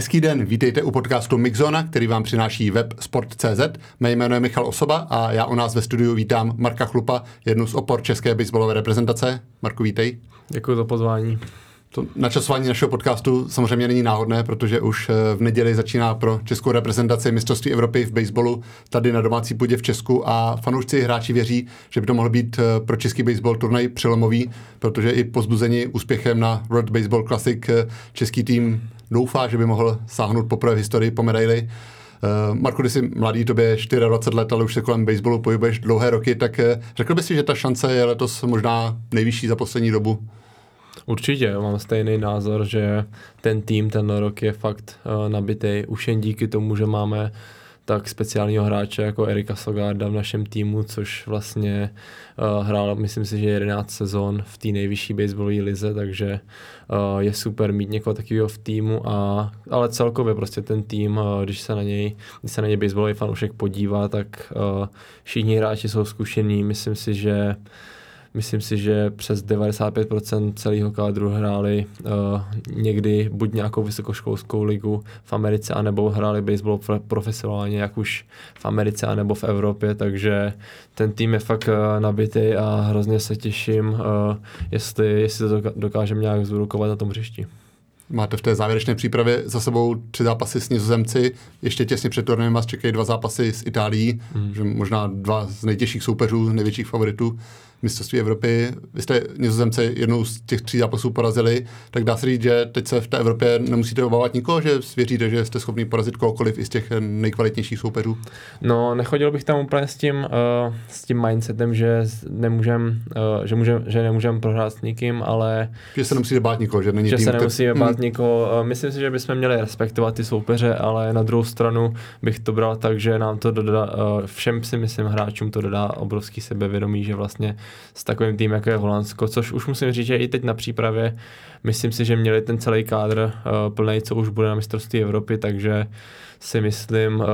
Hezký den, vítejte u podcastu Mixzona, který vám přináší web Sport.cz. Mé jméno je Michal Osoba a já u nás ve studiu vítám Marka Chlupa, jednu z opor české baseballové reprezentace. Marku, vítej. Děkuji za pozvání. To načasování našeho podcastu samozřejmě není náhodné, protože už eh, v neděli začíná pro českou reprezentaci mistrovství Evropy v baseballu tady na domácí půdě v Česku a fanoušci hráči věří, že by to mohl být eh, pro český baseball turnaj přelomový, protože i pozbuzení úspěchem na World Baseball Classic eh, český tým doufá, že by mohl sáhnout poprvé v historii po medaili. Uh, Marku, když jsi mladý, tobě 24 let, ale už se kolem baseballu pohybuješ dlouhé roky, tak řekl bys si, že ta šance je letos možná nejvyšší za poslední dobu? Určitě, mám stejný názor, že ten tým ten rok je fakt uh, nabitý. Už jen díky tomu, že máme tak speciálního hráče jako Erika Sogarda v našem týmu, což vlastně uh, hrál, myslím si, že 11 sezon v té nejvyšší baseballové lize, takže uh, je super mít někoho takového v týmu, a, ale celkově prostě ten tým, uh, když se na něj, když se na něj baseballový fanoušek podívá, tak uh, všichni hráči jsou zkušení, myslím si, že uh, Myslím si, že přes 95% celého kádru hráli uh, někdy buď nějakou vysokoškolskou ligu v Americe, anebo hráli baseball profesionálně, jak už v Americe, anebo v Evropě, takže ten tým je fakt uh, nabitý a hrozně se těším, uh, jestli, jestli to dokážeme nějak zúrokovat na tom hřišti. Máte v té závěrečné přípravě za sebou tři zápasy s Nizozemci, ještě těsně před turnajem vás čekají dva zápasy s Itálií, mm. že možná dva z nejtěžších soupeřů, největších favoritů mistrovství Evropy. Vy jste Nizozemce jednou z těch tří zápasů porazili, tak dá se říct, že teď se v té Evropě nemusíte obávat nikoho, že svěříte, že jste schopni porazit kohokoliv i z těch nejkvalitnějších soupeřů? No, nechodil bych tam úplně s tím, uh, s tím mindsetem, že nemůžem, uh, že, můžem, že nemůžem prohrát s nikým, ale... Že se nemusíte bát nikoho, že není Že tým, se nemusíme bát hmm. nikoho. Uh, myslím si, že bychom měli respektovat ty soupeře, ale na druhou stranu bych to bral tak, že nám to dodá, uh, všem si myslím hráčům to dodá obrovský sebevědomí, že vlastně s takovým tým, jako je Holandsko, což už musím říct, že i teď na přípravě myslím si, že měli ten celý kádr uh, plný, co už bude na mistrovství Evropy, takže si myslím, uh,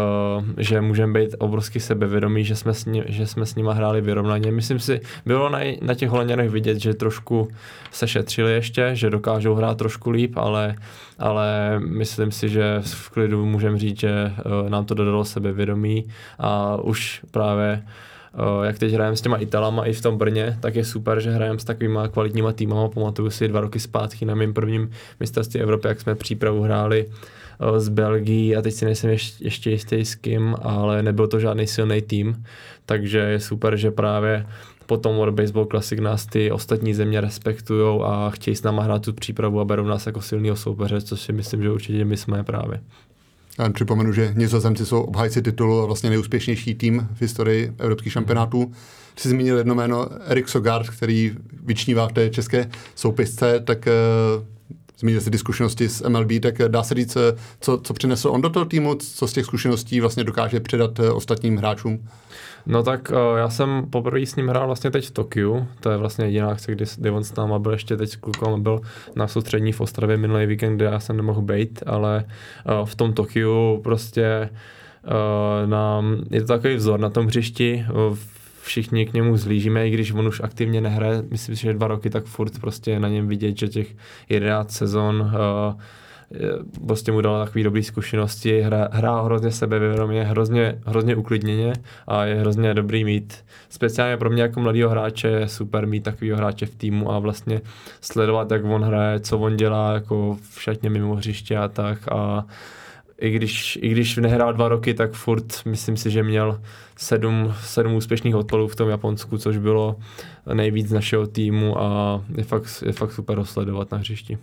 že můžeme být obrovsky sebevědomí, že jsme, s ní, že jsme s nima hráli vyrovnaně. Myslím si, bylo na, na těch Holanděnech vidět, že trošku se šetřili ještě, že dokážou hrát trošku líp, ale, ale myslím si, že v klidu můžeme říct, že uh, nám to dodalo sebevědomí a už právě jak teď hrajeme s těma Italama i v tom Brně, tak je super, že hrajeme s takovýma kvalitníma týmama. Pamatuju si dva roky zpátky na mém prvním mistrovství Evropy, jak jsme přípravu hráli z eh, Belgii a teď si nejsem ještě, ještě jistý s kým, ale nebyl to žádný silný tým, takže je super, že právě potom World Baseball Classic nás ty ostatní země respektují a chtějí s náma hrát tu přípravu a berou nás jako silného soupeře, což si myslím, že určitě my jsme právě. Já připomenu, že Nizozemci jsou obhájci titulu a vlastně nejúspěšnější tým v historii evropských šampionátů. Ty jsi zmínil jedno jméno Erik Sogard, který vyčnívá v té české soupisce, tak uh, zmínil jsi ty zkušenosti s MLB, tak dá se říct, eh, co, co přinesl on do toho týmu, co z těch zkušeností vlastně dokáže předat eh, ostatním hráčům? No tak já jsem poprvé s ním hrál vlastně teď v Tokiu, to je vlastně jediná akce, kdy, kdy on s náma byl ještě teď s klukom, byl na soustřední v Ostravě minulý víkend, kde já jsem nemohl být, ale v tom Tokiu prostě nám, je to takový vzor na tom hřišti, uh, všichni k němu zlížíme, i když on už aktivně nehraje, myslím si, že dva roky, tak furt prostě na něm vidět, že těch 11 sezon uh, prostě mu dala takové dobré zkušenosti, hra, hrá hrozně sebevědomě, hrozně, hrozně uklidněně a je hrozně dobrý mít. Speciálně pro mě jako mladého hráče je super mít takového hráče v týmu a vlastně sledovat, jak on hraje, co on dělá jako v šatně mimo hřiště a tak a i když, i když nehrál dva roky, tak furt myslím si, že měl sedm, sedm úspěšných odpalů v tom Japonsku, což bylo nejvíc našeho týmu a je fakt, je fakt super sledovat na hřišti.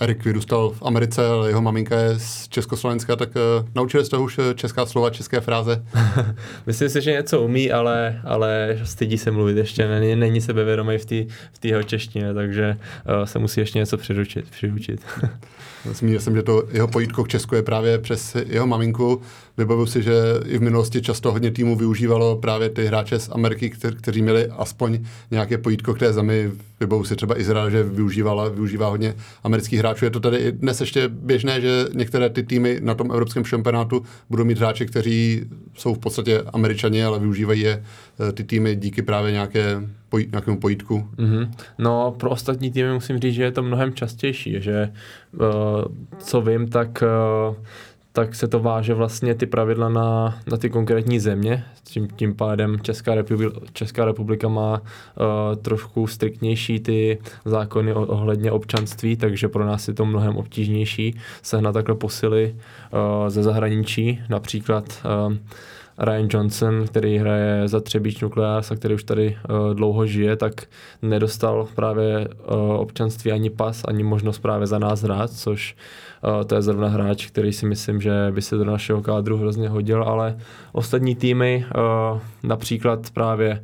Erik vyrůstal v Americe, ale jeho maminka je z Československa, tak uh, naučili jste už eh, česká slova, české fráze? Myslím si, že něco umí, ale, ale stydí se mluvit ještě, není, není sebevědomý v té v jeho češtině, takže uh, se musí ještě něco přiučit. přiučit. Zmínil jsem, že to jeho pojítko k Česku je právě přes jeho maminku. Vybavuji si, že i v minulosti často hodně týmů využívalo právě ty hráče z Ameriky, kter- kteří měli aspoň nějaké pojítko k té zemi. Vybavuji si třeba Izrael, že využívala, využívá hodně amerických hráčů. Je to tady i dnes ještě běžné, že některé ty týmy na tom evropském šampionátu budou mít hráče, kteří jsou v podstatě američani, ale využívají je eh, ty týmy díky právě nějaké poj, nějakému pojítku. Mm-hmm. No, pro ostatní týmy musím říct, že je to mnohem častější, že uh, co vím, tak uh, tak se to váže vlastně ty pravidla na, na ty konkrétní země. Tím, tím pádem Česká republika, Česká republika má uh, trošku striktnější ty zákony ohledně občanství, takže pro nás je to mnohem obtížnější sehnat takhle posily uh, ze zahraničí. Například uh, Ryan Johnson, který hraje za Třebíč Nukleárs a který už tady uh, dlouho žije, tak nedostal právě uh, občanství ani pas, ani možnost právě za nás hrát, což uh, to je zrovna hráč, který si myslím, že by se do našeho kádru hrozně hodil, ale ostatní týmy, uh, například právě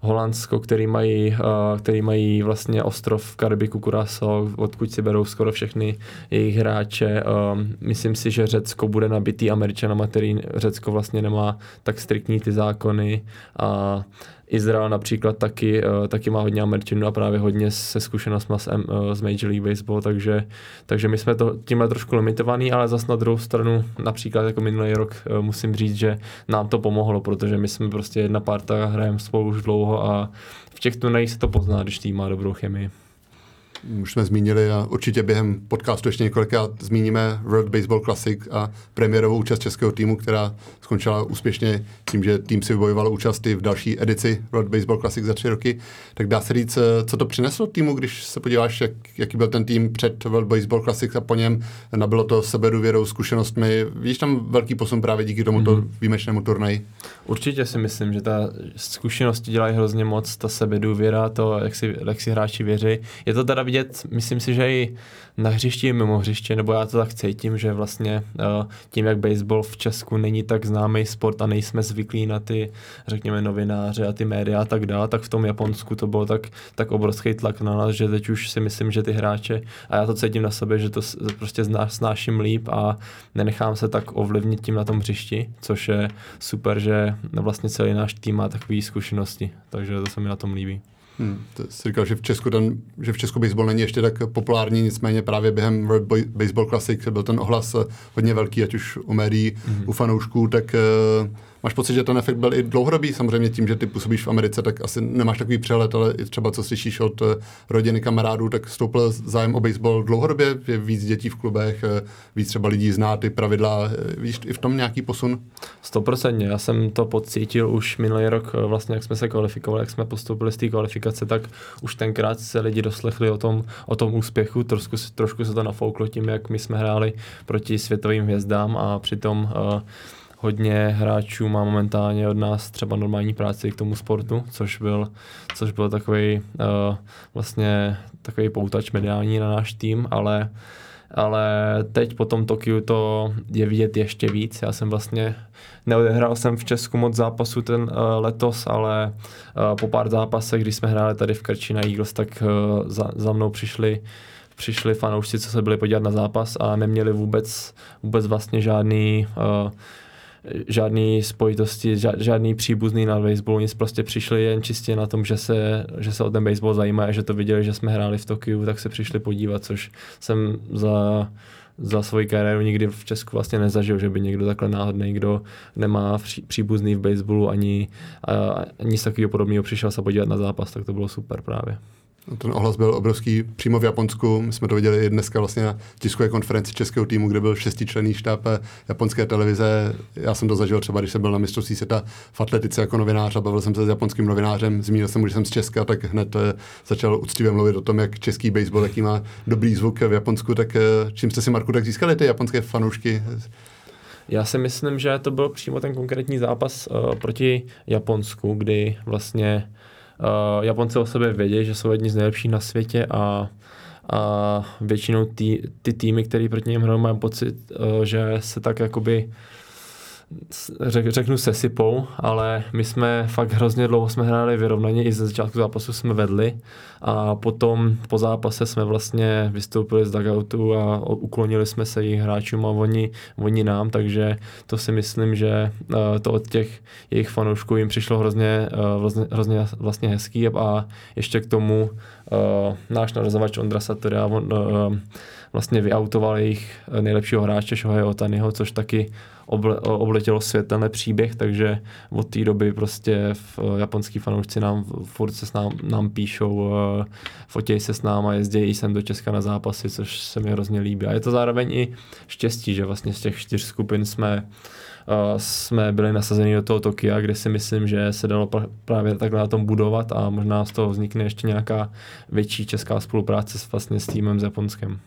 Holandsko, který mají, uh, který mají vlastně ostrov v Karibiku Curaçao, odkud si berou skoro všechny jejich hráče. Um, myslím si, že Řecko bude nabitý Američanama, který Řecko vlastně nemá tak striktní ty zákony a Izrael například taky, uh, taky má hodně Američanů a právě hodně se zkušenostmi s, uh, s Major League Baseball, takže, takže my jsme to tímhle trošku limitovaný, ale zas na druhou stranu, například jako minulý rok, uh, musím říct, že nám to pomohlo, protože my jsme prostě jedna parta, hrajeme spolu už dlouho a v těch turnajích se to pozná, když tým má dobrou chemii už jsme zmínili a určitě během podcastu ještě několikrát zmíníme World Baseball Classic a premiérovou účast českého týmu, která skončila úspěšně tím, že tým si vybojoval účasty v další edici World Baseball Classic za tři roky. Tak dá se říct, co to přineslo týmu, když se podíváš, jak, jaký byl ten tým před World Baseball Classic a po něm nabilo to sebedůvěrou, zkušenostmi. Víš tam velký posun právě díky tomuto mm-hmm. výjimečnému turnaji? Určitě si myslím, že ta zkušenosti dělají hrozně moc, ta sebedůvěra, to, jak si, jak si hráči věří. Je to teda vidět, myslím si, že i na hřišti i mimo hřiště, nebo já to tak cítím, že vlastně uh, tím, jak baseball v Česku není tak známý sport a nejsme zvyklí na ty, řekněme, novináře a ty média a tak dále, tak v tom Japonsku to bylo tak, tak obrovský tlak na nás, že teď už si myslím, že ty hráče, a já to cítím na sobě, že to prostě snáším líp a nenechám se tak ovlivnit tím na tom hřišti, což je super, že vlastně celý náš tým má takové zkušenosti, takže to se mi na tom líbí. Hmm, to jsi říkal, že v Česku ten, že v Česku baseball není ještě tak populární, nicméně právě během World Baseball Classic byl ten ohlas hodně velký, ať už u médií, hmm. u fanoušků, tak uh, Máš pocit, že ten efekt byl i dlouhodobý? Samozřejmě tím, že ty působíš v Americe, tak asi nemáš takový přehled, ale i třeba co slyšíš od eh, rodiny, kamarádů, tak stoupil zájem o baseball dlouhodobě? Je víc dětí v klubech, eh, víc třeba lidí zná ty pravidla. Eh, víš i v tom nějaký posun? Stoprocentně. Já jsem to pocítil už minulý rok, vlastně jak jsme se kvalifikovali, jak jsme postoupili z té kvalifikace, tak už tenkrát se lidi doslechli o tom, o tom úspěchu. Trošku, trošku se to nafouklo tím, jak my jsme hráli proti světovým hvězdám a přitom uh, hodně hráčů má momentálně od nás třeba normální práci k tomu sportu, což byl, což byl takový uh, vlastně takový poutač mediální na náš tým, ale ale teď po tom Tokiu to je vidět ještě víc. Já jsem vlastně neodehrál jsem v Česku moc zápasů ten uh, letos, ale uh, po pár zápasech, když jsme hráli tady v Krči na Eagles, tak uh, za, za mnou přišli přišli fanoušci, co se byli podívat na zápas a neměli vůbec, vůbec vlastně žádný uh, žádný spojitosti, žádný příbuzný na baseballu, nic prostě přišli jen čistě na tom, že se, že se o ten baseball zajímá a že to viděli, že jsme hráli v Tokiu, tak se přišli podívat, což jsem za za svoji kariéru nikdy v Česku vlastně nezažil, že by někdo takhle náhodný, kdo nemá příbuzný v baseballu ani, ani nic takového podobného přišel se podívat na zápas, tak to bylo super právě. Ten ohlas byl obrovský přímo v Japonsku. My jsme to viděli i dneska vlastně na tiskové konferenci českého týmu, kde byl šestičlenný štáb japonské televize. Já jsem to zažil třeba, když jsem byl na mistrovství světa v atletice jako novinář a bavil jsem se s japonským novinářem. Zmínil jsem mu, že jsem z Česka, tak hned eh, začal úctivě mluvit o tom, jak český baseball, jaký má dobrý zvuk v Japonsku. Tak eh, čím jste si, Marku, tak získali ty japonské fanoušky? Já si myslím, že to byl přímo ten konkrétní zápas uh, proti Japonsku, kdy vlastně Uh, Japonci o sebe vědí, že jsou jedni z nejlepších na světě a, a většinou tý, ty týmy, které proti něm hrajou, mají pocit, uh, že se tak jakoby řek, řeknu sesypou, ale my jsme fakt hrozně dlouho jsme hráli vyrovnaně, i ze začátku zápasu jsme vedli a potom po zápase jsme vlastně vystoupili z dugoutu a uklonili jsme se jejich hráčům a oni, oni nám, takže to si myslím, že uh, to od těch jejich fanoušků jim přišlo hrozně, uh, hrozně, hrozně vlastně hezký a ještě k tomu uh, náš narazovač Ondra Satoria, on, vlastně vyautoval jejich nejlepšího hráče Shohei Otaniho, což taky oble, obletělo světelný příběh, takže od té doby prostě v, japonský fanoušci nám furt se s nám, nám píšou, fotějí se s náma, jezdí sem do Česka na zápasy, což se mi hrozně líbí. A je to zároveň i štěstí, že vlastně z těch čtyř skupin jsme jsme byli nasazeni do toho Tokia, kde si myslím, že se dalo právě takhle na tom budovat a možná z toho vznikne ještě nějaká větší česká spolupráce s, vlastně s týmem z Japonskem.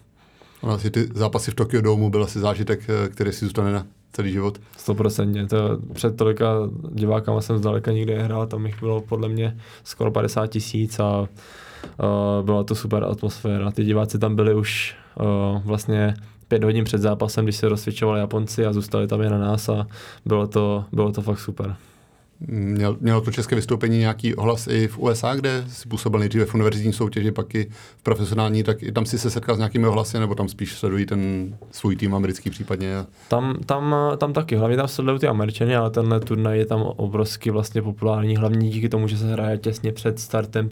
Asi ty zápasy v Tokyo Domu byl asi zážitek, eh, který si zůstane na celý život. Stoprocentně. To před tolika divákama jsem zdaleka nikdy nehrál, tam jich bylo podle mě skoro 50 tisíc a uh, byla to super atmosféra. Ty diváci tam byli už uh, vlastně pět hodin před zápasem, když se rozsvědčovali Japonci a zůstali tam jen na nás a bylo to, bylo to fakt super. Měl, mělo to české vystoupení nějaký ohlas i v USA, kde si působil nejdříve v univerzitní soutěži, pak i v profesionální, tak i tam si se setkal s nějakými ohlasy, nebo tam spíš sledují ten svůj tým americký případně? Tam, tam, tam taky, hlavně tam sledují ty američany, ale tenhle turnaj je tam obrovsky vlastně populární, hlavně díky tomu, že se hraje těsně před startem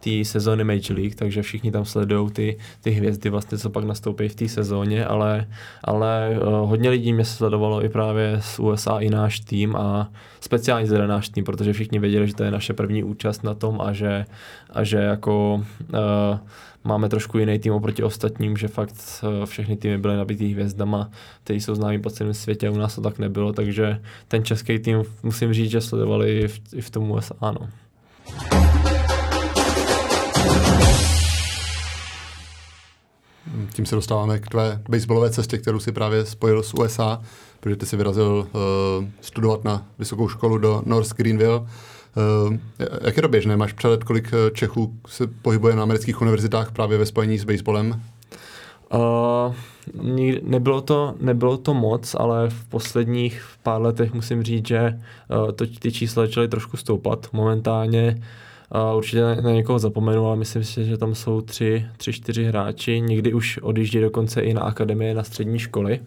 té sezóny Major League, takže všichni tam sledují ty, ty hvězdy vlastně, co pak nastoupí v té sezóně, ale, ale uh, hodně lidí mě sledovalo i právě z USA i náš tým a speciálně zde náš tým, protože všichni věděli, že to je naše první účast na tom a že, a že jako uh, máme trošku jiný tým oproti ostatním, že fakt uh, všechny týmy byly nabitý hvězdama, kteří jsou známí po celém světě, u nás to tak nebylo, takže ten český tým musím říct, že sledovali i v, i v tom USA, no. Tím se dostáváme k tvé baseballové cestě, kterou si právě spojil s USA protože ty si vyrazil uh, studovat na vysokou školu do North Greenville. Uh, jak je to běžné? Máš přehled, kolik eh, Čechů se pohybuje na amerických univerzitách právě ve spojení s baseballem? Uh, nebylo, to, nebylo to moc, ale v posledních pár letech musím říct, že uh, to, ty čísla začaly trošku stoupat. Momentálně uh, určitě na někoho zapomenu, ale myslím si, že tam jsou tři, tři, čtyři hráči. Někdy už odjíždí dokonce i na akademie, na střední školy. Uh,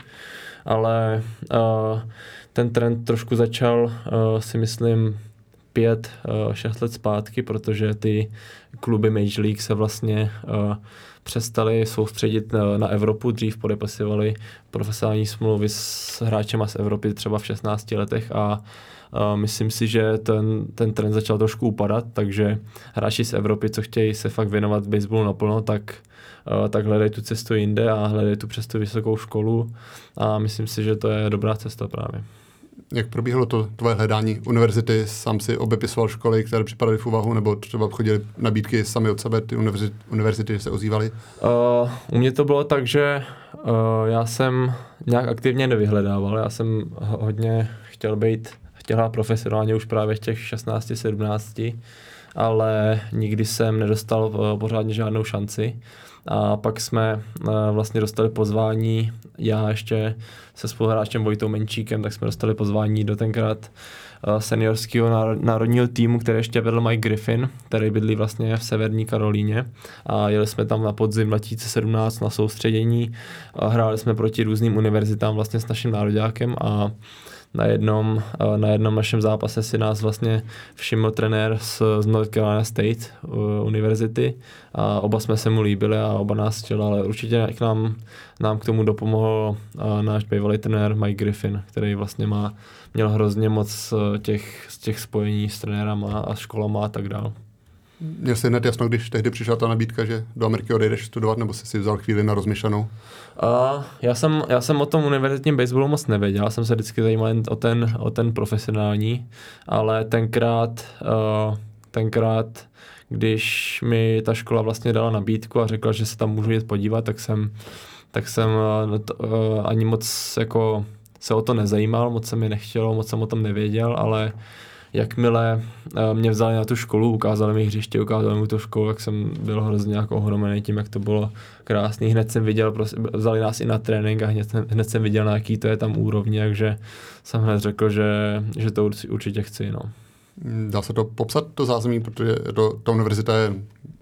ale uh, ten trend trošku začal, uh, si myslím, pět, uh, šest let zpátky, protože ty kluby Major League se vlastně uh, přestali soustředit na, Evropu, dřív podepisovali profesionální smlouvy s hráčema z Evropy třeba v 16 letech a Uh, myslím si, že ten, ten trend začal trošku upadat, takže hráči z Evropy, co chtějí se fakt věnovat baseballu naplno, tak tak hledají tu cestu jinde a hledají tu přes tu vysokou školu a myslím si, že to je dobrá cesta právě. Jak probíhalo to tvoje hledání univerzity? Sám si obepisoval školy, které připadaly v úvahu, nebo třeba chodili nabídky sami od sebe, ty univerzity, univerzity se ozývaly? Uh, u mě to bylo tak, že uh, já jsem nějak aktivně nevyhledával, já jsem hodně chtěl být, chtěl profesionálně už právě v těch 16-17, ale nikdy jsem nedostal pořádně žádnou šanci. A pak jsme uh, vlastně dostali pozvání, já ještě se spoluhráčem Vojtou Menčíkem, tak jsme dostali pozvání do tenkrát uh, seniorského národního týmu, který ještě vedl Mike Griffin, který bydlí vlastně v severní Karolíně. A jeli jsme tam na podzim 2017 na soustředění hráli jsme proti různým univerzitám vlastně s naším nároďákem a na jednom, eh, na jednom našem zápase si nás vlastně všiml trenér z, z North Carolina State uh, univerzity a oba jsme se mu líbili a oba nás chtěli, ale určitě k nám, nám k tomu dopomohl uh, náš bývalý trenér Mike Griffin, který vlastně má, měl hrozně moc těch, těch spojení s trenérama a školama a tak dále. Měl jsi hned jasno, když tehdy přišla ta nabídka, že do Ameriky odejdeš studovat, nebo jsi si vzal chvíli na rozmyšlenou? Uh, já, jsem, já jsem o tom univerzitním baseballu moc nevěděl, já jsem se vždycky zajímal jen o ten, o ten profesionální, ale tenkrát, uh, tenkrát, když mi ta škola vlastně dala nabídku a řekla, že se tam můžu jít podívat, tak jsem, tak jsem uh, ani moc jako se o to nezajímal, moc se mi nechtělo, moc jsem o tom nevěděl, ale jakmile uh, mě vzali na tu školu, ukázali mi hřiště, ukázali mi tu školu, tak jsem byl hrozně jako ohromený tím, jak to bylo krásný. Hned jsem viděl, prostě, vzali nás i na trénink a hned, hned jsem viděl, na jaký to je tam úrovni, takže jsem hned řekl, že, že to určitě chci. No. Dá se to popsat, to zázemí, protože to, ta univerzita je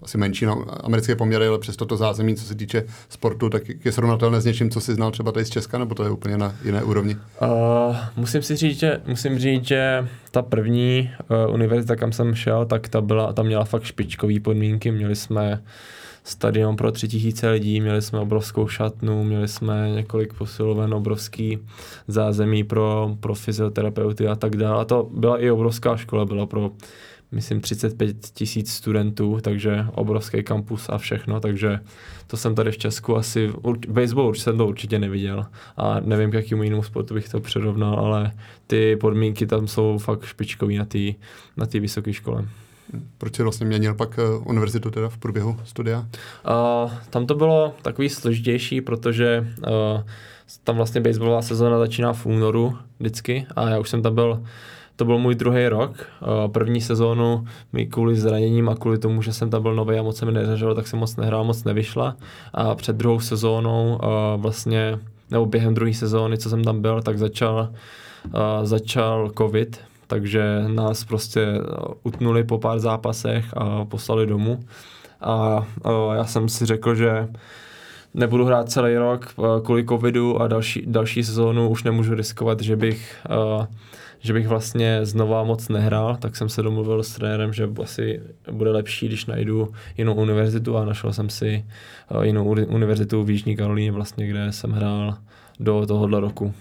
asi menší na americké poměry, ale přesto to zázemí, co se týče sportu, tak je srovnatelné s něčím, co si znal třeba tady z Česka, nebo to je úplně na jiné úrovni? Uh, musím si říct, že, musím říct, že ta první uh, univerzita, kam jsem šel, tak ta, byla, ta měla fakt špičkové podmínky. Měli jsme stadion pro tři tisíce lidí, měli jsme obrovskou šatnu, měli jsme několik posiloven, obrovský zázemí pro, pro fyzioterapeuty a tak dále. A to byla i obrovská škola, byla pro myslím 35 tisíc studentů, takže obrovský kampus a všechno, takže to jsem tady v Česku asi, baseball už jsem to určitě neviděl a nevím, k jakému jinému sportu bych to přirovnal, ale ty podmínky tam jsou fakt špičkový na té na vysoké škole. Proč jsi vlastně měnil pak uh, univerzitu teda v průběhu studia? Uh, tam to bylo takový složitější, protože uh, tam vlastně baseballová sezóna začíná v únoru vždycky a já už jsem tam byl to byl můj druhý rok. První sezónu mi kvůli zraněním a kvůli tomu, že jsem tam byl nový a moc se mi neřežilo, tak jsem moc nehrál, moc nevyšla. A před druhou sezónou vlastně, nebo během druhé sezóny, co jsem tam byl, tak začal, začal covid, takže nás prostě utnuli po pár zápasech a poslali domů. A já jsem si řekl, že nebudu hrát celý rok kvůli covidu a další, další sezónu už nemůžu riskovat, že bych že bych vlastně znova moc nehrál, tak jsem se domluvil s trenérem, že asi bude lepší, když najdu jinou univerzitu a našel jsem si eh, jinou univerzitu v Jižní Karolíně vlastně, kde jsem hrál do tohohle roku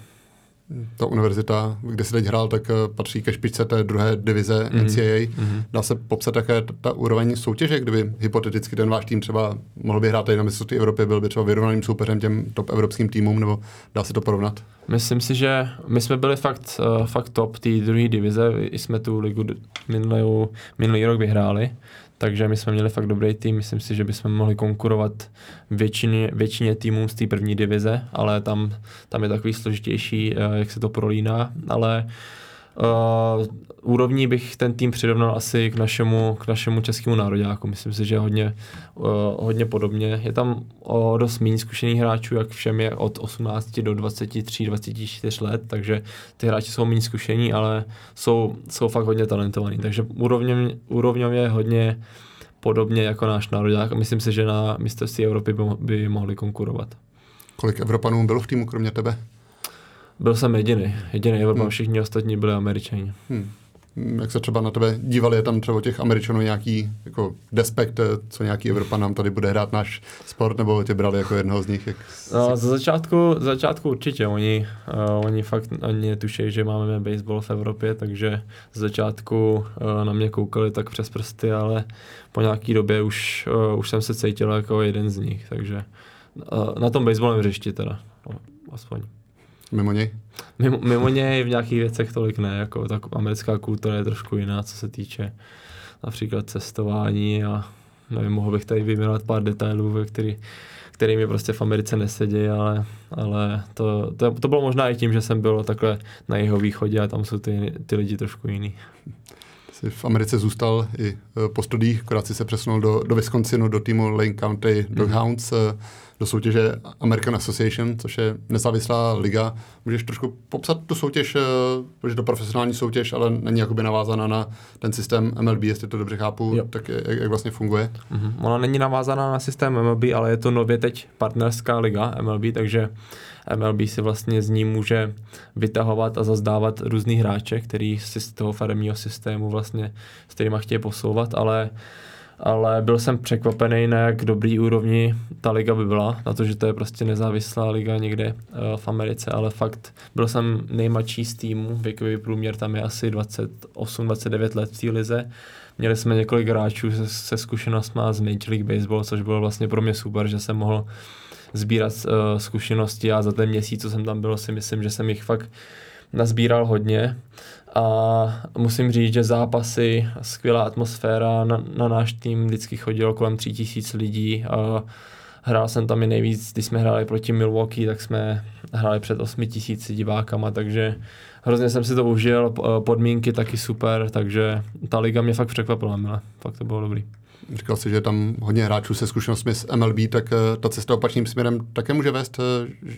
ta univerzita, kde jsi teď hrál, tak eh, patří ke špičce té druhé divize mm-hmm. NCAA. Mm-hmm. Dá se popsat také ta úroveň soutěže, kdyby hypoteticky ten váš tým třeba mohl by hrát tady na mistrovství Evropy, byl by třeba vyrovnaným soupeřem těm top evropským týmům, nebo dá se to porovnat? Myslím si, že my jsme byli fakt, uh, fakt top té druhé divize, i jsme tu ligu minulý, minulý rok vyhráli, takže my jsme měli fakt dobrý tým, myslím si, že bychom mohli konkurovat většině, většině týmů z té první divize, ale tam, tam je takový složitější, eh, jak se to prolíná, ale Uh, úrovní bych ten tým přirovnal asi k našemu, k našemu českému nároďáku. Myslím si, že hodně, uh, hodně podobně. Je tam o dost méně zkušených hráčů, jak všem je od 18 do 23, 24 let, takže ty hráči jsou méně zkušení, ale jsou, jsou fakt hodně talentovaní. Takže úrovně, úrovňově je hodně podobně jako náš nároďák a myslím si, že na mistrovství Evropy by, by mohli konkurovat. Kolik Evropanů bylo v týmu kromě tebe? Byl jsem jediný, jediný Evropan, hmm. všichni ostatní byli američani. Hmm. Jak se třeba na tebe dívali, je tam třeba těch Američanů nějaký jako despekt, co nějaký Evropan nám tady bude hrát náš sport, nebo tě brali jako jednoho z nich? Jak... No, za začátku, za začátku určitě, oni, uh, oni fakt ani netuší, že máme baseball v Evropě, takže z začátku uh, na mě koukali tak přes prsty, ale po nějaký době už, uh, už jsem se cítil jako jeden z nich, takže uh, na tom baseballovém hřišti teda, no, aspoň. Mimo něj? Mimo, mimo něj v nějakých věcech tolik ne, jako tak americká kultura je trošku jiná, co se týče například cestování a nevím, mohl bych tady vyjmenovat pár detailů, který, který mi prostě v Americe nesedí, ale, ale to, to, to, bylo možná i tím, že jsem byl takhle na jeho východě a tam jsou ty, ty lidi trošku jiný. Jsi v Americe zůstal i e, po studiích, akorát si se přesunul do, do Wisconsinu, do týmu Lane County Doghounds. Mm-hmm do soutěže American Association, což je nezávislá liga. Můžeš trošku popsat tu soutěž, eh, protože to profesionální soutěž, ale není jakoby navázaná na ten systém MLB, jestli to dobře chápu, jo. tak jak, jak vlastně funguje? Mm-hmm. Ona není navázaná na systém MLB, ale je to nově teď partnerská liga MLB, takže MLB si vlastně z ní může vytahovat a zazdávat různý hráče, který si z toho faremního systému vlastně, s kterýma chtějí posouvat, ale uh, ale byl jsem překvapený, na jak dobrý úrovni ta liga by byla, na to, že to je prostě nezávislá liga někde uh, v Americe, ale fakt byl jsem nejmladší z týmu, věkový průměr tam je asi 28-29 let v té lize. Měli jsme několik hráčů se, se zkušenostmi z Major League Baseball, což bylo vlastně pro mě super, že jsem mohl sbírat uh, zkušenosti. A za ten měsíc, co jsem tam byl, si myslím, že jsem jich fakt nazbíral hodně a musím říct, že zápasy, skvělá atmosféra, na, na náš tým vždycky chodilo kolem tří tisíc lidí a hrál jsem tam i nejvíc, když jsme hráli proti Milwaukee, tak jsme hráli před 8 tisíci divákama, takže hrozně jsem si to užil, podmínky taky super, takže ta liga mě fakt překvapila, milé. fakt to bylo dobrý. Říkal jsi, že tam hodně hráčů se zkušenostmi s MLB, tak uh, ta cesta opačným směrem také může vést. Uh,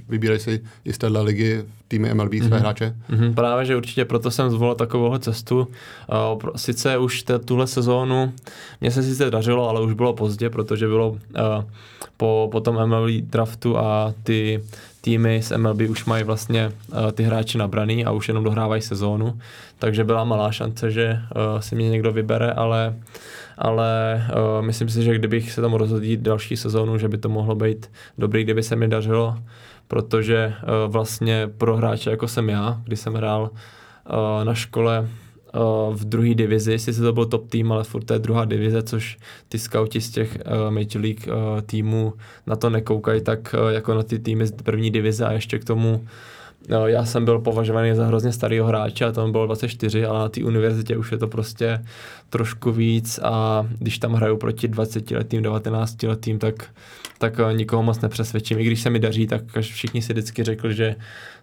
vybírají si i z téhle ligy týmy MLB své mm-hmm. hráče. Mm-hmm, právě, že určitě proto jsem zvolil takovou cestu. Uh, sice už te, tuhle sezónu mě se sice dařilo, ale už bylo pozdě, protože bylo po, po tom MLB draftu a ty týmy z MLB už mají vlastně uh, ty hráči nabraný a už jenom dohrávají sezónu, takže byla malá šance, že uh, si mě někdo vybere, ale ale uh, myslím si, že kdybych se tam rozhodl další sezónu, že by to mohlo být dobrý, kdyby se mi dařilo, protože uh, vlastně pro hráče jako jsem já, když jsem hrál uh, na škole v druhé divizi, sice to byl top tým, ale furt to je druhá divize, což ty scouti z těch uh, Major League uh, týmů na to nekoukají tak uh, jako na ty týmy z první divize a ještě k tomu No, já jsem byl považovaný za hrozně starého hráče a tam bylo 24, ale na té univerzitě už je to prostě trošku víc a když tam hraju proti 20 letým, 19 letým, tak, tak eh, nikoho moc nepřesvědčím. I když se mi daří, tak všichni si vždycky řekli, že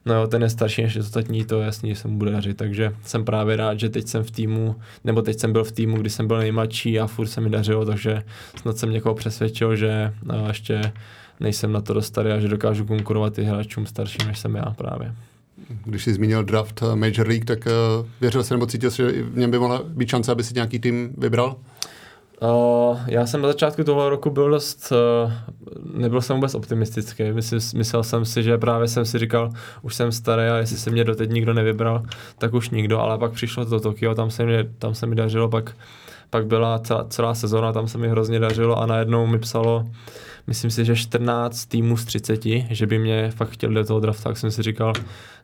no jo, ten je starší než ostatní, to je jasný, že se mu bude dařit. Takže jsem právě rád, že teď jsem v týmu, nebo teď jsem byl v týmu, kdy jsem byl nejmladší a furt se mi dařilo, takže snad jsem někoho přesvědčil, že no, ještě nejsem na to dost starý a že dokážu konkurovat i hráčům starším, než jsem já právě. Když jsi zmínil draft eh, Major League, tak uh, věřil jsi nebo cítil jsi, že v něm by mohla být šance, aby si nějaký tým vybral? Uh, já jsem na začátku toho roku byl dost, uh, nebyl jsem vůbec optimistický. Myslel, myslel jsem si, že právě jsem si říkal, už jsem starý a jestli se mě doteď nikdo nevybral, tak už nikdo, ale pak přišlo to Tokio, tam se mi, tam se mi dařilo, pak, pak byla celá, celá sezóna, tam se mi hrozně dařilo a najednou mi psalo, myslím si, že 14 týmů z 30, že by mě fakt chtěli do toho draftu, tak jsem si říkal,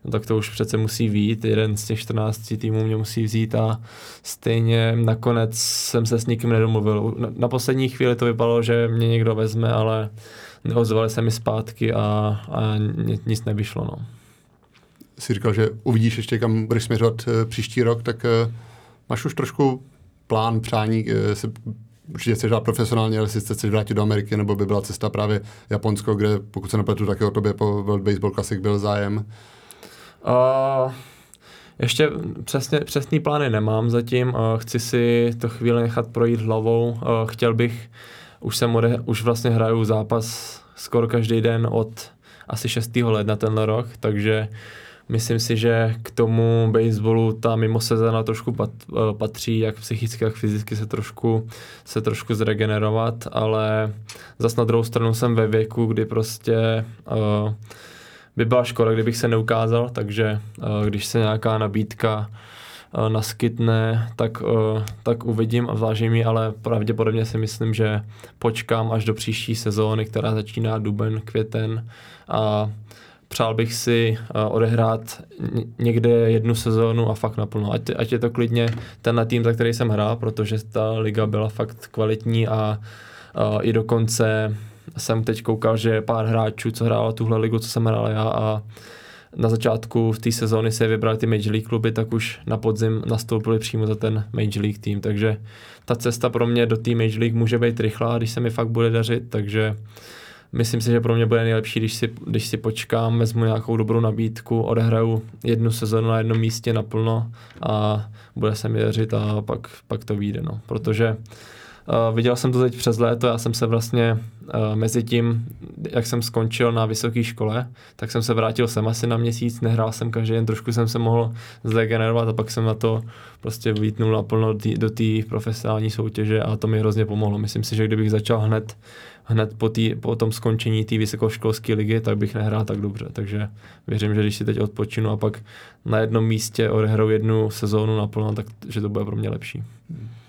no tak to už přece musí vít, jeden z těch 14 týmů mě musí vzít a stejně nakonec jsem se s nikým nedomluvil. Na, na poslední chvíli to vypadalo, že mě někdo vezme, ale neozvali se mi zpátky a, a nic nevyšlo. No. Jsi říkal, že uvidíš ještě, kam budeš směřovat eh, příští rok, tak eh, máš už trošku plán, přání eh, se určitě chceš hrát profesionálně, ale si chceš vrátit do Ameriky, nebo by byla cesta právě Japonsko, kde, pokud se nepletu, také o tobě po World Baseball Classic byl zájem? Uh, ještě přesně, přesný plány nemám zatím. Uh, chci si to chvíli nechat projít hlavou. Uh, chtěl bych, už jsem ode, už vlastně hraju zápas skoro každý den od asi 6. ledna tenhle rok, takže uh, Myslím si, že k tomu baseballu ta mimo sezóna trošku pat, eh, patří, jak psychicky, jak fyzicky se trošku, se trošku zregenerovat, ale zas na druhou stranu jsem ve věku, kdy prostě uh, by byla škoda, kdybych se neukázal, takže uh, když se nějaká nabídka uh, naskytne, tak, uh, tak uvidím a zvážím ji, ale pravděpodobně si myslím, že počkám až do příští sezóny, která začíná duben, květen a přál bych si uh, odehrát někde jednu sezónu a fakt naplno. Ať, ať je to klidně ten tým, za který jsem hrál, protože ta liga byla fakt kvalitní a uh, i dokonce jsem teď koukal, že pár hráčů, co hrálo tuhle ligu, co jsem hrál já a na začátku v té sezóny se vybrali ty Major League kluby, tak už na podzim nastoupili přímo za ten Major League tým, takže ta cesta pro mě do té Major League může být rychlá, když se mi fakt bude dařit, takže myslím si, že pro mě bude nejlepší, když si, když si počkám, vezmu nějakou dobrou nabídku, odehraju jednu sezonu na jednom místě naplno a bude se mi dařit a pak, pak to vyjde, no. Protože Uh, viděl jsem to teď přes léto, já jsem se vlastně uh, mezi tím, jak jsem skončil na vysoké škole, tak jsem se vrátil sem asi na měsíc, nehrál jsem každý den, trošku jsem se mohl zdegenerovat a pak jsem na to prostě vítnul naplno do té profesionální soutěže a to mi hrozně pomohlo. Myslím si, že kdybych začal hned hned po, tý, po tom skončení té vysokoškolské ligy, tak bych nehrál tak dobře. Takže věřím, že když si teď odpočinu a pak na jednom místě odehrou jednu sezónu naplno, tak že to bude pro mě lepší.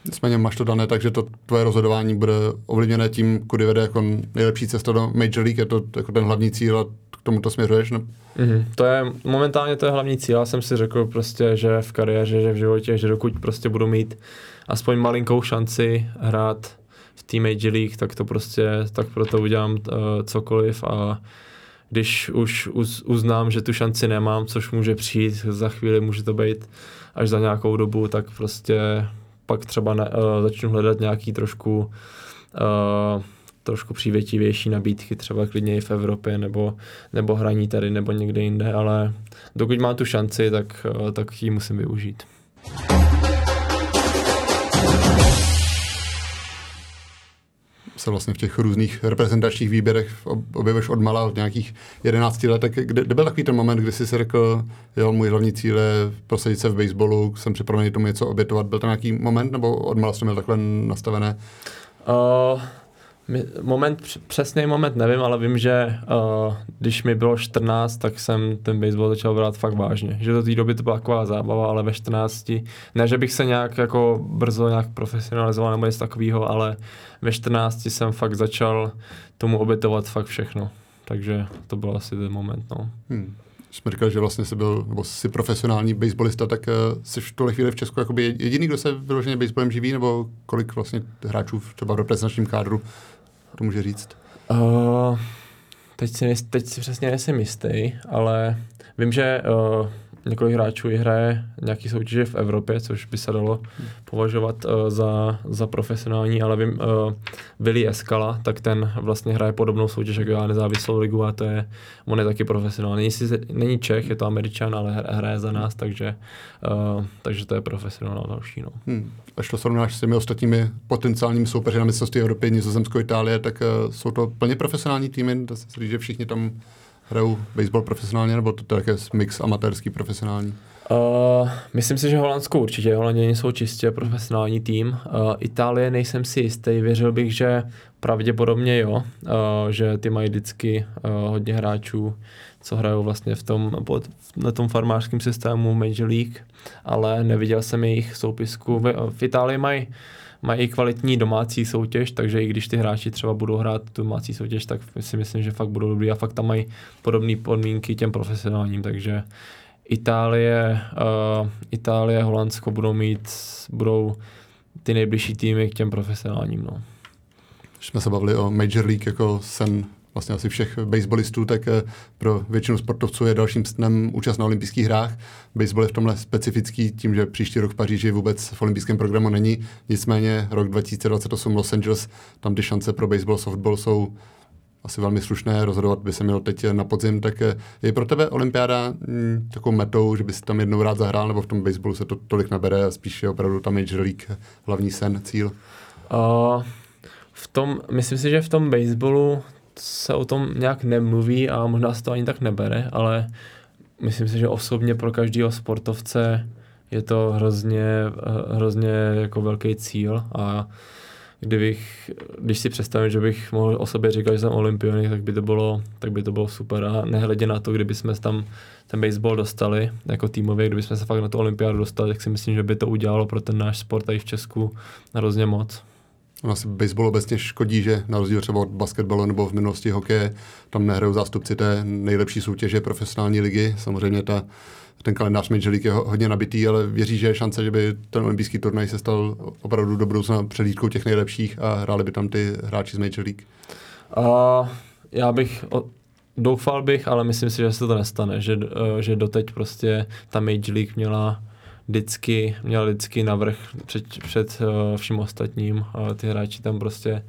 Nicméně máš to dané, takže to tvoje rozhodování bude ovlivněné tím, kudy vede jako nejlepší cesta do Major League, je to jako ten hlavní cíl a k tomu to směřuješ? Ne? Mm-hmm. To je, momentálně to je hlavní cíl, já jsem si řekl prostě, že v kariéře, že v životě, že dokud prostě budu mít aspoň malinkou šanci hrát v té Major League, tak to prostě, tak proto udělám uh, cokoliv a když už uz, uznám, že tu šanci nemám, což může přijít za chvíli, může to být až za nějakou dobu, tak prostě pak třeba ne, uh, začnu hledat nějaký trošku uh, trošku přívětivější nabídky, třeba klidně i v Evropě, nebo, nebo hraní tady, nebo někde jinde, ale dokud mám tu šanci, tak, uh, tak ji musím využít. Se vlastně v těch různých reprezentačních výběrech objevuješ od mala, od nějakých 11 let, tak kde, kde byl takový ten moment, kdy jsi si řekl, jo, můj hlavní cíl je prosadit se v baseballu, jsem připravený tomu něco obětovat. Byl to nějaký moment, nebo od mala jsi měl takhle nastavené? Uh, Moment, přesný moment nevím, ale vím, že uh, když mi bylo 14, tak jsem ten baseball začal brát fakt vážně. Že do té doby to byla taková zábava, ale ve 14, ne, že bych se nějak jako brzo nějak profesionalizoval nebo něco takového, ale ve 14 jsem fakt začal tomu obětovat fakt všechno. Takže to byl asi ten moment, no. Hmm. Jsme říkali, že vlastně jsi byl, nebo jsi profesionální baseballista, tak uh, jsi v tuhle chvíli v Česku jediný, kdo se vyloženě baseballem živí, nebo kolik vlastně hráčů třeba v reprezentačním kádru to může říct? Uh, teď, si, teď si přesně nejsem jistý, ale vím, že uh, několik hráčů i hraje nějaký soutěže v Evropě, což by se dalo považovat uh, za, za profesionální, ale vím, uh, Willy Eskala, tak ten vlastně hraje podobnou soutěž jako já, nezávislou ligu a to je, on je taky profesionální. Není, není Čech, je to Američan, ale hraje za nás, takže, uh, takže to je profesionál další. No. Hmm. Až to srovnáš s těmi ostatními potenciálními soupeři na mistrovství Evropy, Nizozemsko, Itálie, tak uh, jsou to plně profesionální týmy, to se říct, že všichni tam hrajou baseball profesionálně, nebo to, to je mix amatérský, profesionální? Uh, myslím si, že Holandsko určitě. Holanděni jsou čistě profesionální tým. Uh, Itálie nejsem si jistý. Věřil bych, že pravděpodobně jo, uh, že ty mají vždycky uh, hodně hráčů, co hrajou vlastně v tom, pod, na tom farmářském systému Major League, ale neviděl jsem jejich soupisku. V, v Itálii mají mají kvalitní domácí soutěž, takže i když ty hráči třeba budou hrát tu domácí soutěž, tak si myslím, že fakt budou dobrý a fakt tam mají podobné podmínky těm profesionálním, takže Itálie, uh, Itálie, Holandsko budou mít, budou ty nejbližší týmy k těm profesionálním. No. Když jsme se bavili o Major League jako sen vlastně asi všech baseballistů, tak eh, pro většinu sportovců je dalším snem účast na olympijských hrách. Baseball je v tomhle specifický tím, že příští rok v Paříži vůbec v olympijském programu není. Nicméně rok 2028 Los Angeles, tam ty šance pro baseball, softball jsou asi velmi slušné, rozhodovat by se mělo teď na podzim, tak eh, je pro tebe olympiáda hm, takovou metou, že bys tam jednou rád zahrál, nebo v tom baseballu se to tolik nabere a spíš je opravdu tam Major League hlavní sen, cíl? Uh, v tom, myslím si, že v tom baseballu se o tom nějak nemluví a možná se to ani tak nebere, ale myslím si, že osobně pro každého sportovce je to hrozně, hrozně jako velký cíl a kdybych, když si představím, že bych mohl o sobě říkat, že jsem olympionik, tak by to bylo, tak by to bylo super a nehledě na to, kdyby jsme tam ten baseball dostali jako týmově, kdyby jsme se fakt na tu olympiádu dostali, tak si myslím, že by to udělalo pro ten náš sport tady v Česku hrozně moc. On asi baseball obecně škodí, že na rozdíl třeba od basketbalu nebo v minulosti hokeje, tam nehrajou zástupci té nejlepší soutěže profesionální ligy. Samozřejmě ta, ten kalendář Major League je hodně nabitý, ale věří, že je šance, že by ten olympijský turnaj se stal opravdu do budoucna přelídkou těch nejlepších a hráli by tam ty hráči z Major League. Uh, já bych o, doufal bych, ale myslím si, že se to nestane, že, uh, že doteď prostě ta Major League měla vždycky, měl vždycky navrh před, před uh, vším ostatním. Ty hráči tam prostě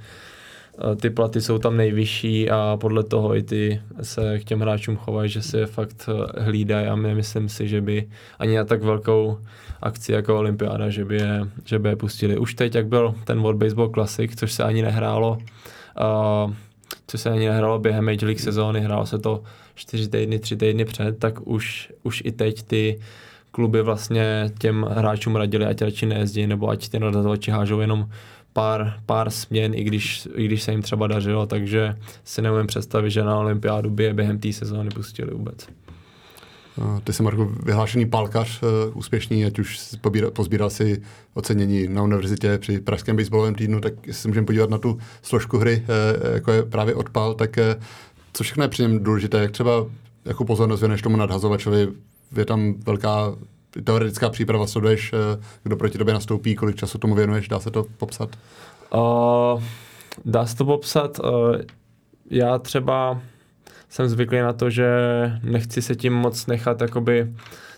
uh, ty platy jsou tam nejvyšší a podle toho i ty se k těm hráčům chovají, že si je fakt hlídají a my myslím si, že by ani na tak velkou akci jako Olympiáda, že by je, že by je pustili. Už teď, jak byl ten World Baseball Classic, což se ani nehrálo, uh, co se ani nehrálo během Major League sezóny, hrálo se to čtyři týdny, tři týdny před, tak už, už i teď ty kluby vlastně těm hráčům radili, ať radši nejezdí, nebo ať ty nadazovači hážou jenom pár, pár směn, i když, i když se jim třeba dařilo, takže si neumím představit, že na olympiádu by je během té sezóny pustili vůbec. Ty jsi, Marko, vyhlášený palkař, uh, úspěšný, ať už pozbíral si ocenění na univerzitě při Pražském baseballovém týdnu, tak si můžeme podívat na tu složku hry, uh, jako je právě odpal, tak uh, co všechno je při něm důležité, jak třeba jakou pozornost věneš tomu nadhazovačovi je tam velká teoretická příprava, sleduješ, eh, kdo proti tobě nastoupí, kolik času tomu věnuješ, dá se to popsat? Uh, dá se to popsat. Uh, já třeba jsem zvyklý na to, že nechci se tím moc nechat jakoby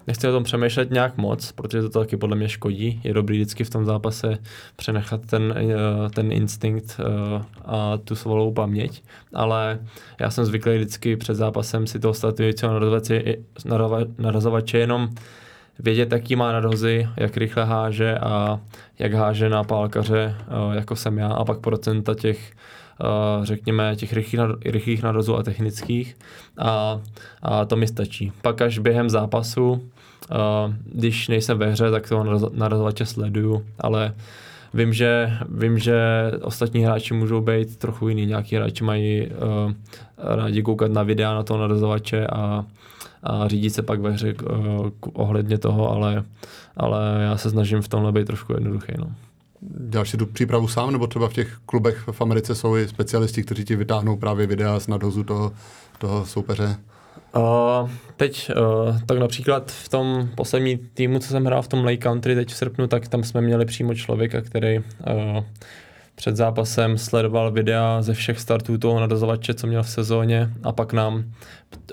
nechci o tom přemýšlet nějak moc, protože to taky podle mě škodí. Je dobrý vždycky v tom zápase přenechat ten, eh, ten instinkt eh, a tu svalovou paměť, ale já jsem zvyklý vždycky před zápasem si toho statujícího narazovače jenom vědět, jaký má nadhozy, jak rychle háže a jak háže na pálkaře, uh, jako jsem já, a pak procenta těch řekněme, těch rychlých, nadhozů a technických a, a to mi stačí. Pak až během zápasu, uh, když nejsem ve hře, tak toho narazovače sleduju, ale Vím, že, vím, že ostatní hráči můžou být trochu jiný. Nějaký hráči mají uh, rádi koukat na videa na toho narazovače a, a řídit se pak ve hře uh, ohledně toho, ale, ale já se snažím v tomhle být trošku jednoduchý. No. Děláš si tu přípravu sám, nebo třeba v těch klubech v Americe jsou i specialisti, kteří ti vytáhnou právě videa z nadhozu toho, toho soupeře? Uh, teď, uh, tak například v tom poslední týmu, co jsem hrál v tom Lake Country teď v srpnu, tak tam jsme měli přímo člověka, který uh, před zápasem sledoval videa ze všech startů toho nadazovače, co měl v sezóně a pak nám uh,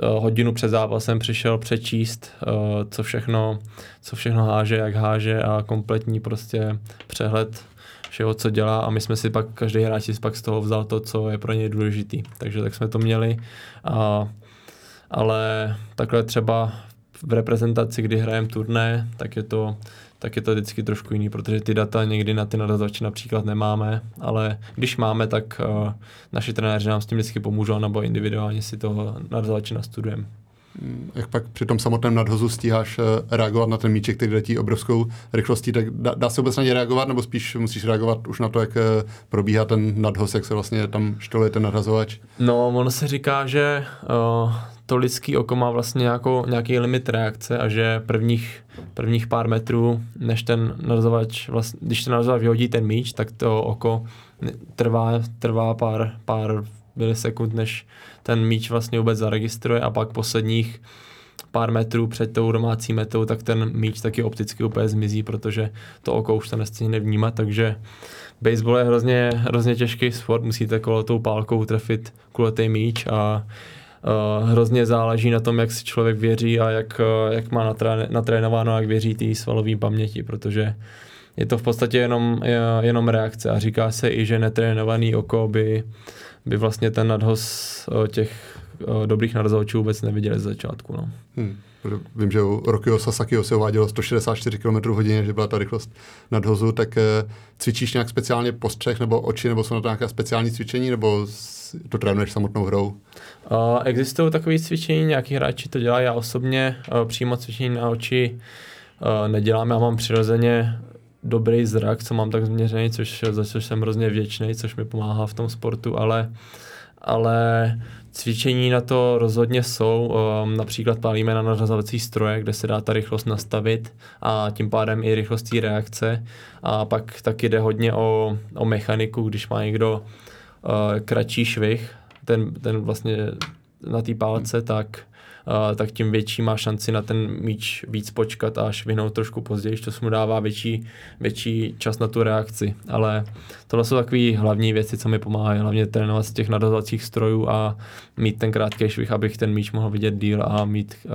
hodinu před zápasem přišel přečíst, uh, co, všechno, co všechno háže, jak háže a kompletní prostě přehled všeho, co dělá a my jsme si pak, každý hráč si pak z toho vzal to, co je pro něj důležitý. Takže tak jsme to měli a ale takhle třeba v reprezentaci, kdy hrajeme turné, tak je to tak je to vždycky trošku jiný, protože ty data někdy na ty nadazovače například nemáme, ale když máme, tak uh, naši trenéři nám s tím vždycky pomůžou, nebo individuálně si toho nadazovače nastudujeme. Jak pak při tom samotném nadhozu stíháš uh, reagovat na ten míček, který letí obrovskou rychlostí, tak dá, dá se vůbec na ně reagovat, nebo spíš musíš reagovat už na to, jak uh, probíhá ten nadhoz, jak se vlastně tam štoluje ten nadhazovač? No, ono se říká, že uh, to lidský oko má vlastně jako nějaký limit reakce a že prvních, prvních pár metrů, než ten narazovač, vlastně, když ten narazovač vyhodí ten míč, tak to oko trvá, trvá pár, pár milisekund, než ten míč vlastně vůbec zaregistruje a pak posledních pár metrů před tou domácí metou, tak ten míč taky opticky úplně zmizí, protože to oko už to nestihne vnímat, takže baseball je hrozně, hrozně těžký sport, musíte kolo tou pálkou trefit kulatý míč a hrozně záleží na tom, jak si člověk věří a jak, uh, jak má natré, natrénováno, jak věří té svalové paměti, protože je to v podstatě jenom, jenom reakce a říká se i, že netrénovaný oko by, by vlastně ten nadhoz uh, těch dobrých nadhozovačů vůbec neviděli z začátku. No. Hmm. Vím, že u Rokio Sasakiho se uvádělo 164 km hodině, že byla ta rychlost nadhozu, tak cvičíš nějak speciálně postřeh nebo oči, nebo jsou na to nějaká speciální cvičení, nebo to trénuješ samotnou hrou? Uh, existují takové cvičení, nějaký hráči to dělají, já osobně uh, přímo cvičení na oči uh, nedělám, já mám přirozeně dobrý zrak, co mám tak změřený, což, za což jsem hrozně vděčný, což mi pomáhá v tom sportu, ale, ale cvičení na to rozhodně jsou. Um, například pálíme na nařazovací stroje, kde se dá ta rychlost nastavit a tím pádem i rychlost té A pak taky jde hodně o, o mechaniku, když má někdo uh, kratší švih, ten, ten vlastně na té pálce, tak, uh, tak tím větší má šanci na ten míč víc počkat a švihnout trošku později, to mu dává větší, větší čas na tu reakci. Ale tohle jsou takové hlavní věci, co mi pomáhají, hlavně trénovat z těch nadazovacích strojů a mít ten krátký švih, abych ten míč mohl vidět díl a mít uh,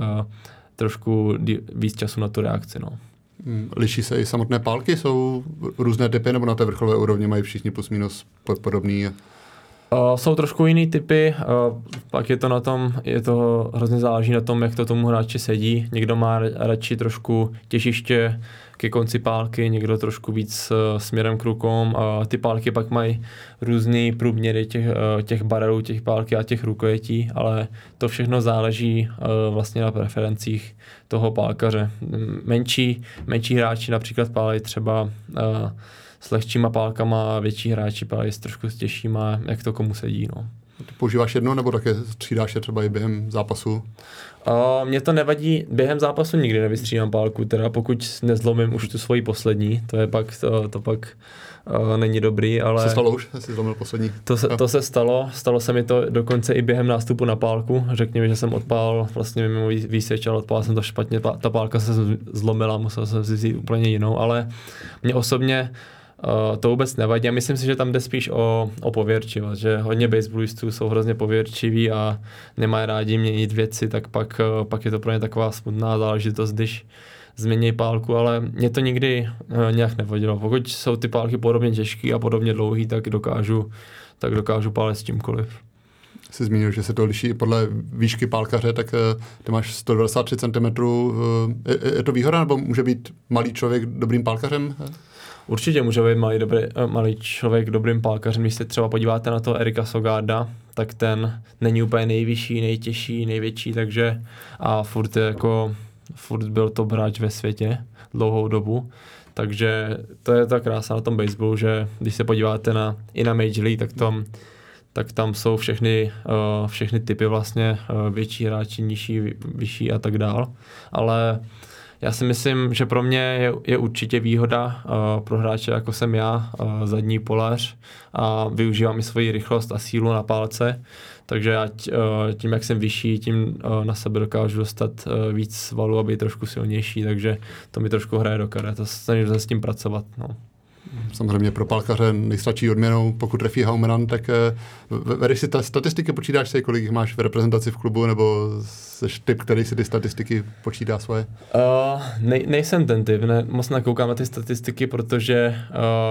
trošku dí, víc času na tu reakci. No. Hmm, liší se i samotné pálky? Jsou různé typy, nebo na té vrcholové úrovni mají všichni plus minus podobný? Uh, jsou trošku jiný typy, uh, pak je to na tom, je to hrozně záleží na tom, jak to tomu hráči sedí. Někdo má radši trošku těžiště ke konci pálky, někdo trošku víc uh, směrem k rukom a ty pálky pak mají různé průměry těch, uh, těch barelů, těch pálky a těch rukojetí, ale to všechno záleží uh, vlastně na preferencích toho pálkaře. Menší, menší hráči například pálí třeba uh, s lehčíma pálkama, větší hráči pálí s trošku s těžšíma, jak to komu sedí. No. Ty používáš jedno, nebo také střídáš je třeba i během zápasu? Uh, mě to nevadí, během zápasu nikdy nevystřídám pálku, teda pokud nezlomím už tu svoji poslední, to je pak, to, to pak uh, není dobrý, ale... Se stalo už, jsi zlomil poslední? To se, to se stalo, stalo se mi to dokonce i během nástupu na pálku, řekněme, že jsem odpál vlastně mimo výseč, ale odpál jsem to špatně, ta pálka se zlomila, musel jsem si vzít úplně jinou, ale mě osobně Uh, to vůbec nevadí. Já myslím si, že tam jde spíš o, o pověrčivost, že hodně baseballistů jsou hrozně pověrčiví a nemají rádi měnit věci, tak pak, uh, pak je to pro ně taková smutná záležitost, když změní pálku, ale mě to nikdy uh, nějak nevadilo. Pokud jsou ty pálky podobně těžké a podobně dlouhé, tak dokážu, tak dokážu pálit s tímkoliv. Jsi zmínil, že se to liší podle výšky pálkaře, tak ty máš 193 cm. Je, je to výhoda, nebo může být malý člověk dobrým pálkařem? Určitě může být malý, dobrý, eh, malý člověk dobrým pálkařem. Když se třeba podíváte na to Erika Sogarda, tak ten není úplně nejvyšší, nejtěžší, největší, takže a furt je jako, furt byl top hráč ve světě dlouhou dobu. Takže to je ta krása na tom baseballu, že když se podíváte na, i na Major League, tak tam, tak tam jsou všechny, uh, všechny typy vlastně, uh, větší hráči, nižší, vyšší a tak dál. Ale já si myslím, že pro mě je, je určitě výhoda uh, pro hráče jako jsem já, uh, zadní polař a využívám i svoji rychlost a sílu na pálce, takže já uh, tím, jak jsem vyšší, tím uh, na sebe dokážu dostat uh, víc svalu a být trošku silnější, takže to mi trošku hraje do karet a snažím se s tím pracovat. No. Samozřejmě pro palkaře nejstačí odměnou, pokud trefí Haumeran, tak eh, vedeš si ta statistiky, počítáš si, kolik jich máš v reprezentaci v klubu, nebo jsi typ, který si ty statistiky počítá svoje? Uh, nej, nejsem ten typ, ne, moc nekoukám na ty statistiky, protože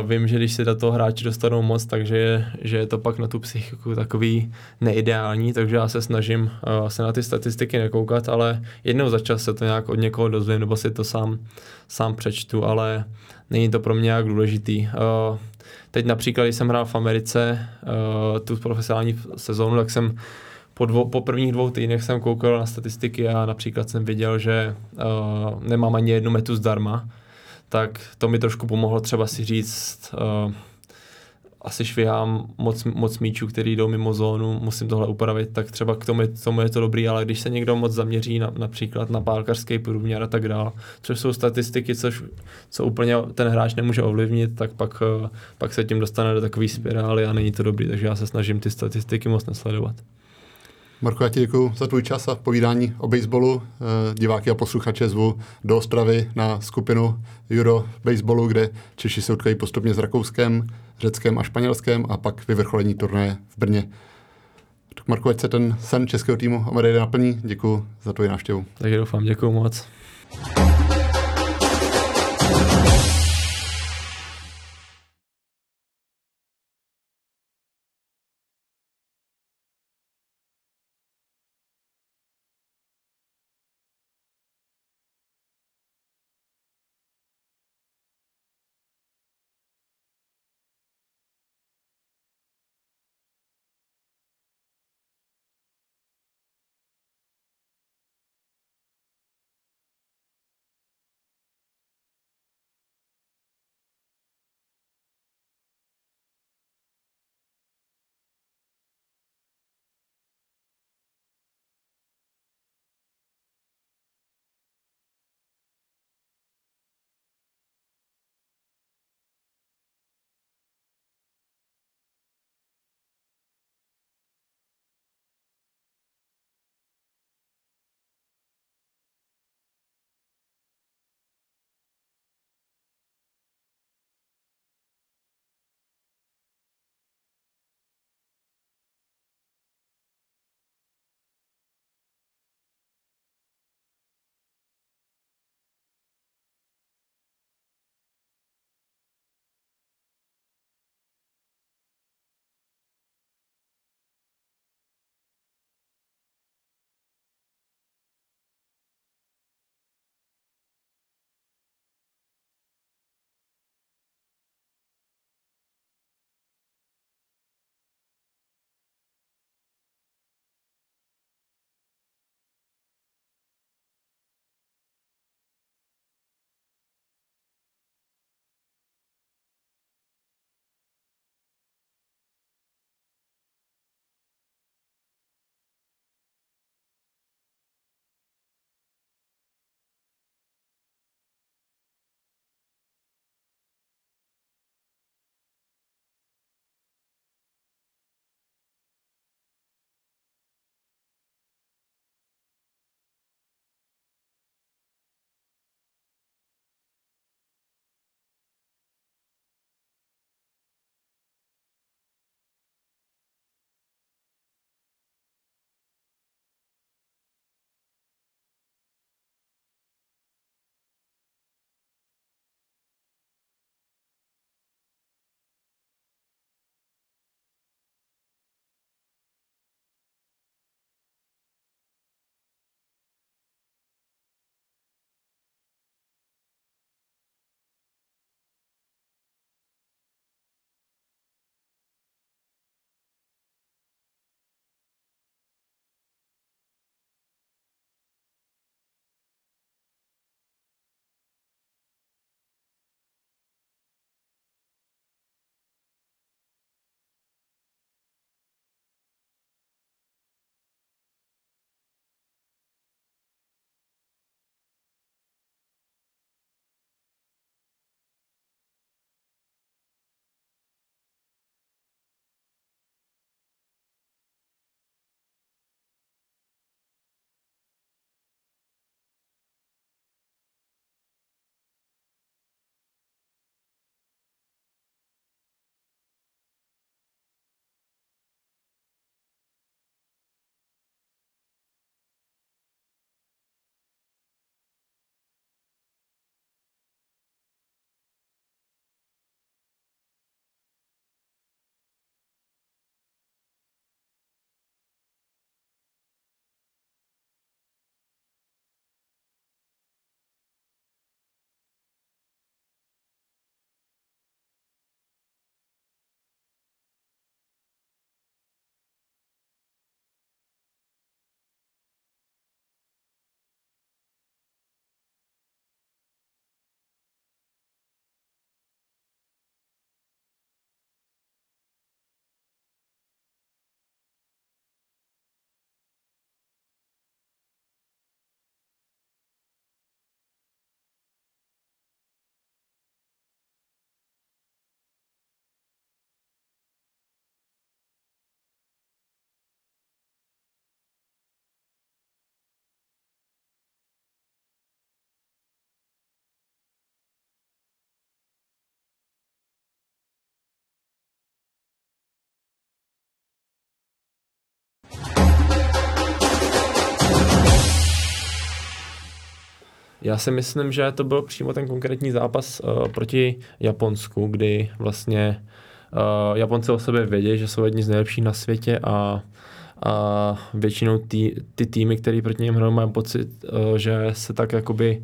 uh, vím, že když si do toho hráči dostanou moc, takže je, že je to pak na tu psychiku takový neideální, takže já se snažím uh, se na ty statistiky nekoukat, ale jednou za čas se to nějak od někoho dozvím, nebo si to sám, sám přečtu, ale není to pro mě nějak důležitý. Uh, teď například, když jsem hrál v Americe uh, tu profesionální sezónu, tak jsem po, dvou, po prvních dvou týdnech jsem koukal na statistiky a například jsem viděl, že uh, nemám ani jednu metu zdarma, tak to mi trošku pomohlo třeba si říct, asi švihám moc, moc míčů, který jdou mimo zónu, musím tohle upravit, tak třeba k tomu, tomu je to dobrý, ale když se někdo moc zaměří na, například na pálkařský průměr a tak dále, což jsou statistiky, což, co úplně ten hráč nemůže ovlivnit, tak pak, eh, pak se tím dostane do takové spirály a není to dobrý, takže já se snažím ty statistiky moc nesledovat. Marko, já ti děkuji za tvůj čas a povídání o baseballu. Eh, diváky a posluchače zvu do Ostravy na skupinu Euro baseballu, kde Češi se utkají postupně s Rakouskem, Řeckem a Španělskem a pak vyvrcholení turnaje v Brně. Tak Marko, ať se ten sen českého týmu Amadejde naplní. Děkuji za tvoji návštěvu. Takže doufám, děkuji moc. Já si myslím, že to byl přímo ten konkrétní zápas uh, proti Japonsku, kdy vlastně uh, Japonci o sobě vědí, že jsou jedni z nejlepších na světě a a většinou tý, ty týmy, které proti něm hrajou, mají pocit, uh, že se tak jakoby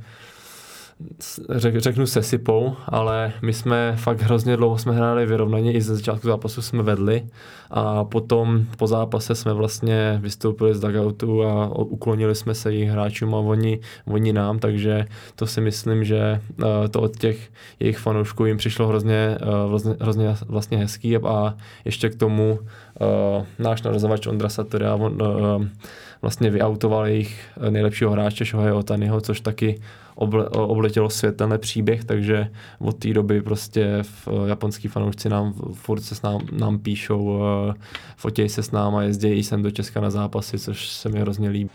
řek, řeknu sesypou, ale my jsme fakt hrozně dlouho jsme hráli vyrovnaně, i ze začátku zápasu jsme vedli a potom po zápase jsme vlastně vystoupili z dugoutu a uklonili jsme se jejich hráčům a oni, oni nám, takže to si myslím, že eh, to od těch jejich fanoušků jim přišlo hrozně, hrozně, hrozně vlastně hezký a ještě k tomu uh, náš narazovač Ondra Satoria, on, vlastně vyautoval jejich nejlepšího hráče Shohei Otaniho, což taky oble, obletělo svět tenhle příběh, takže od té doby prostě v japonský fanoušci nám furt se s nám, nám píšou, fotějí se s náma, jezdí sem do Česka na zápasy, což se mi hrozně líbí.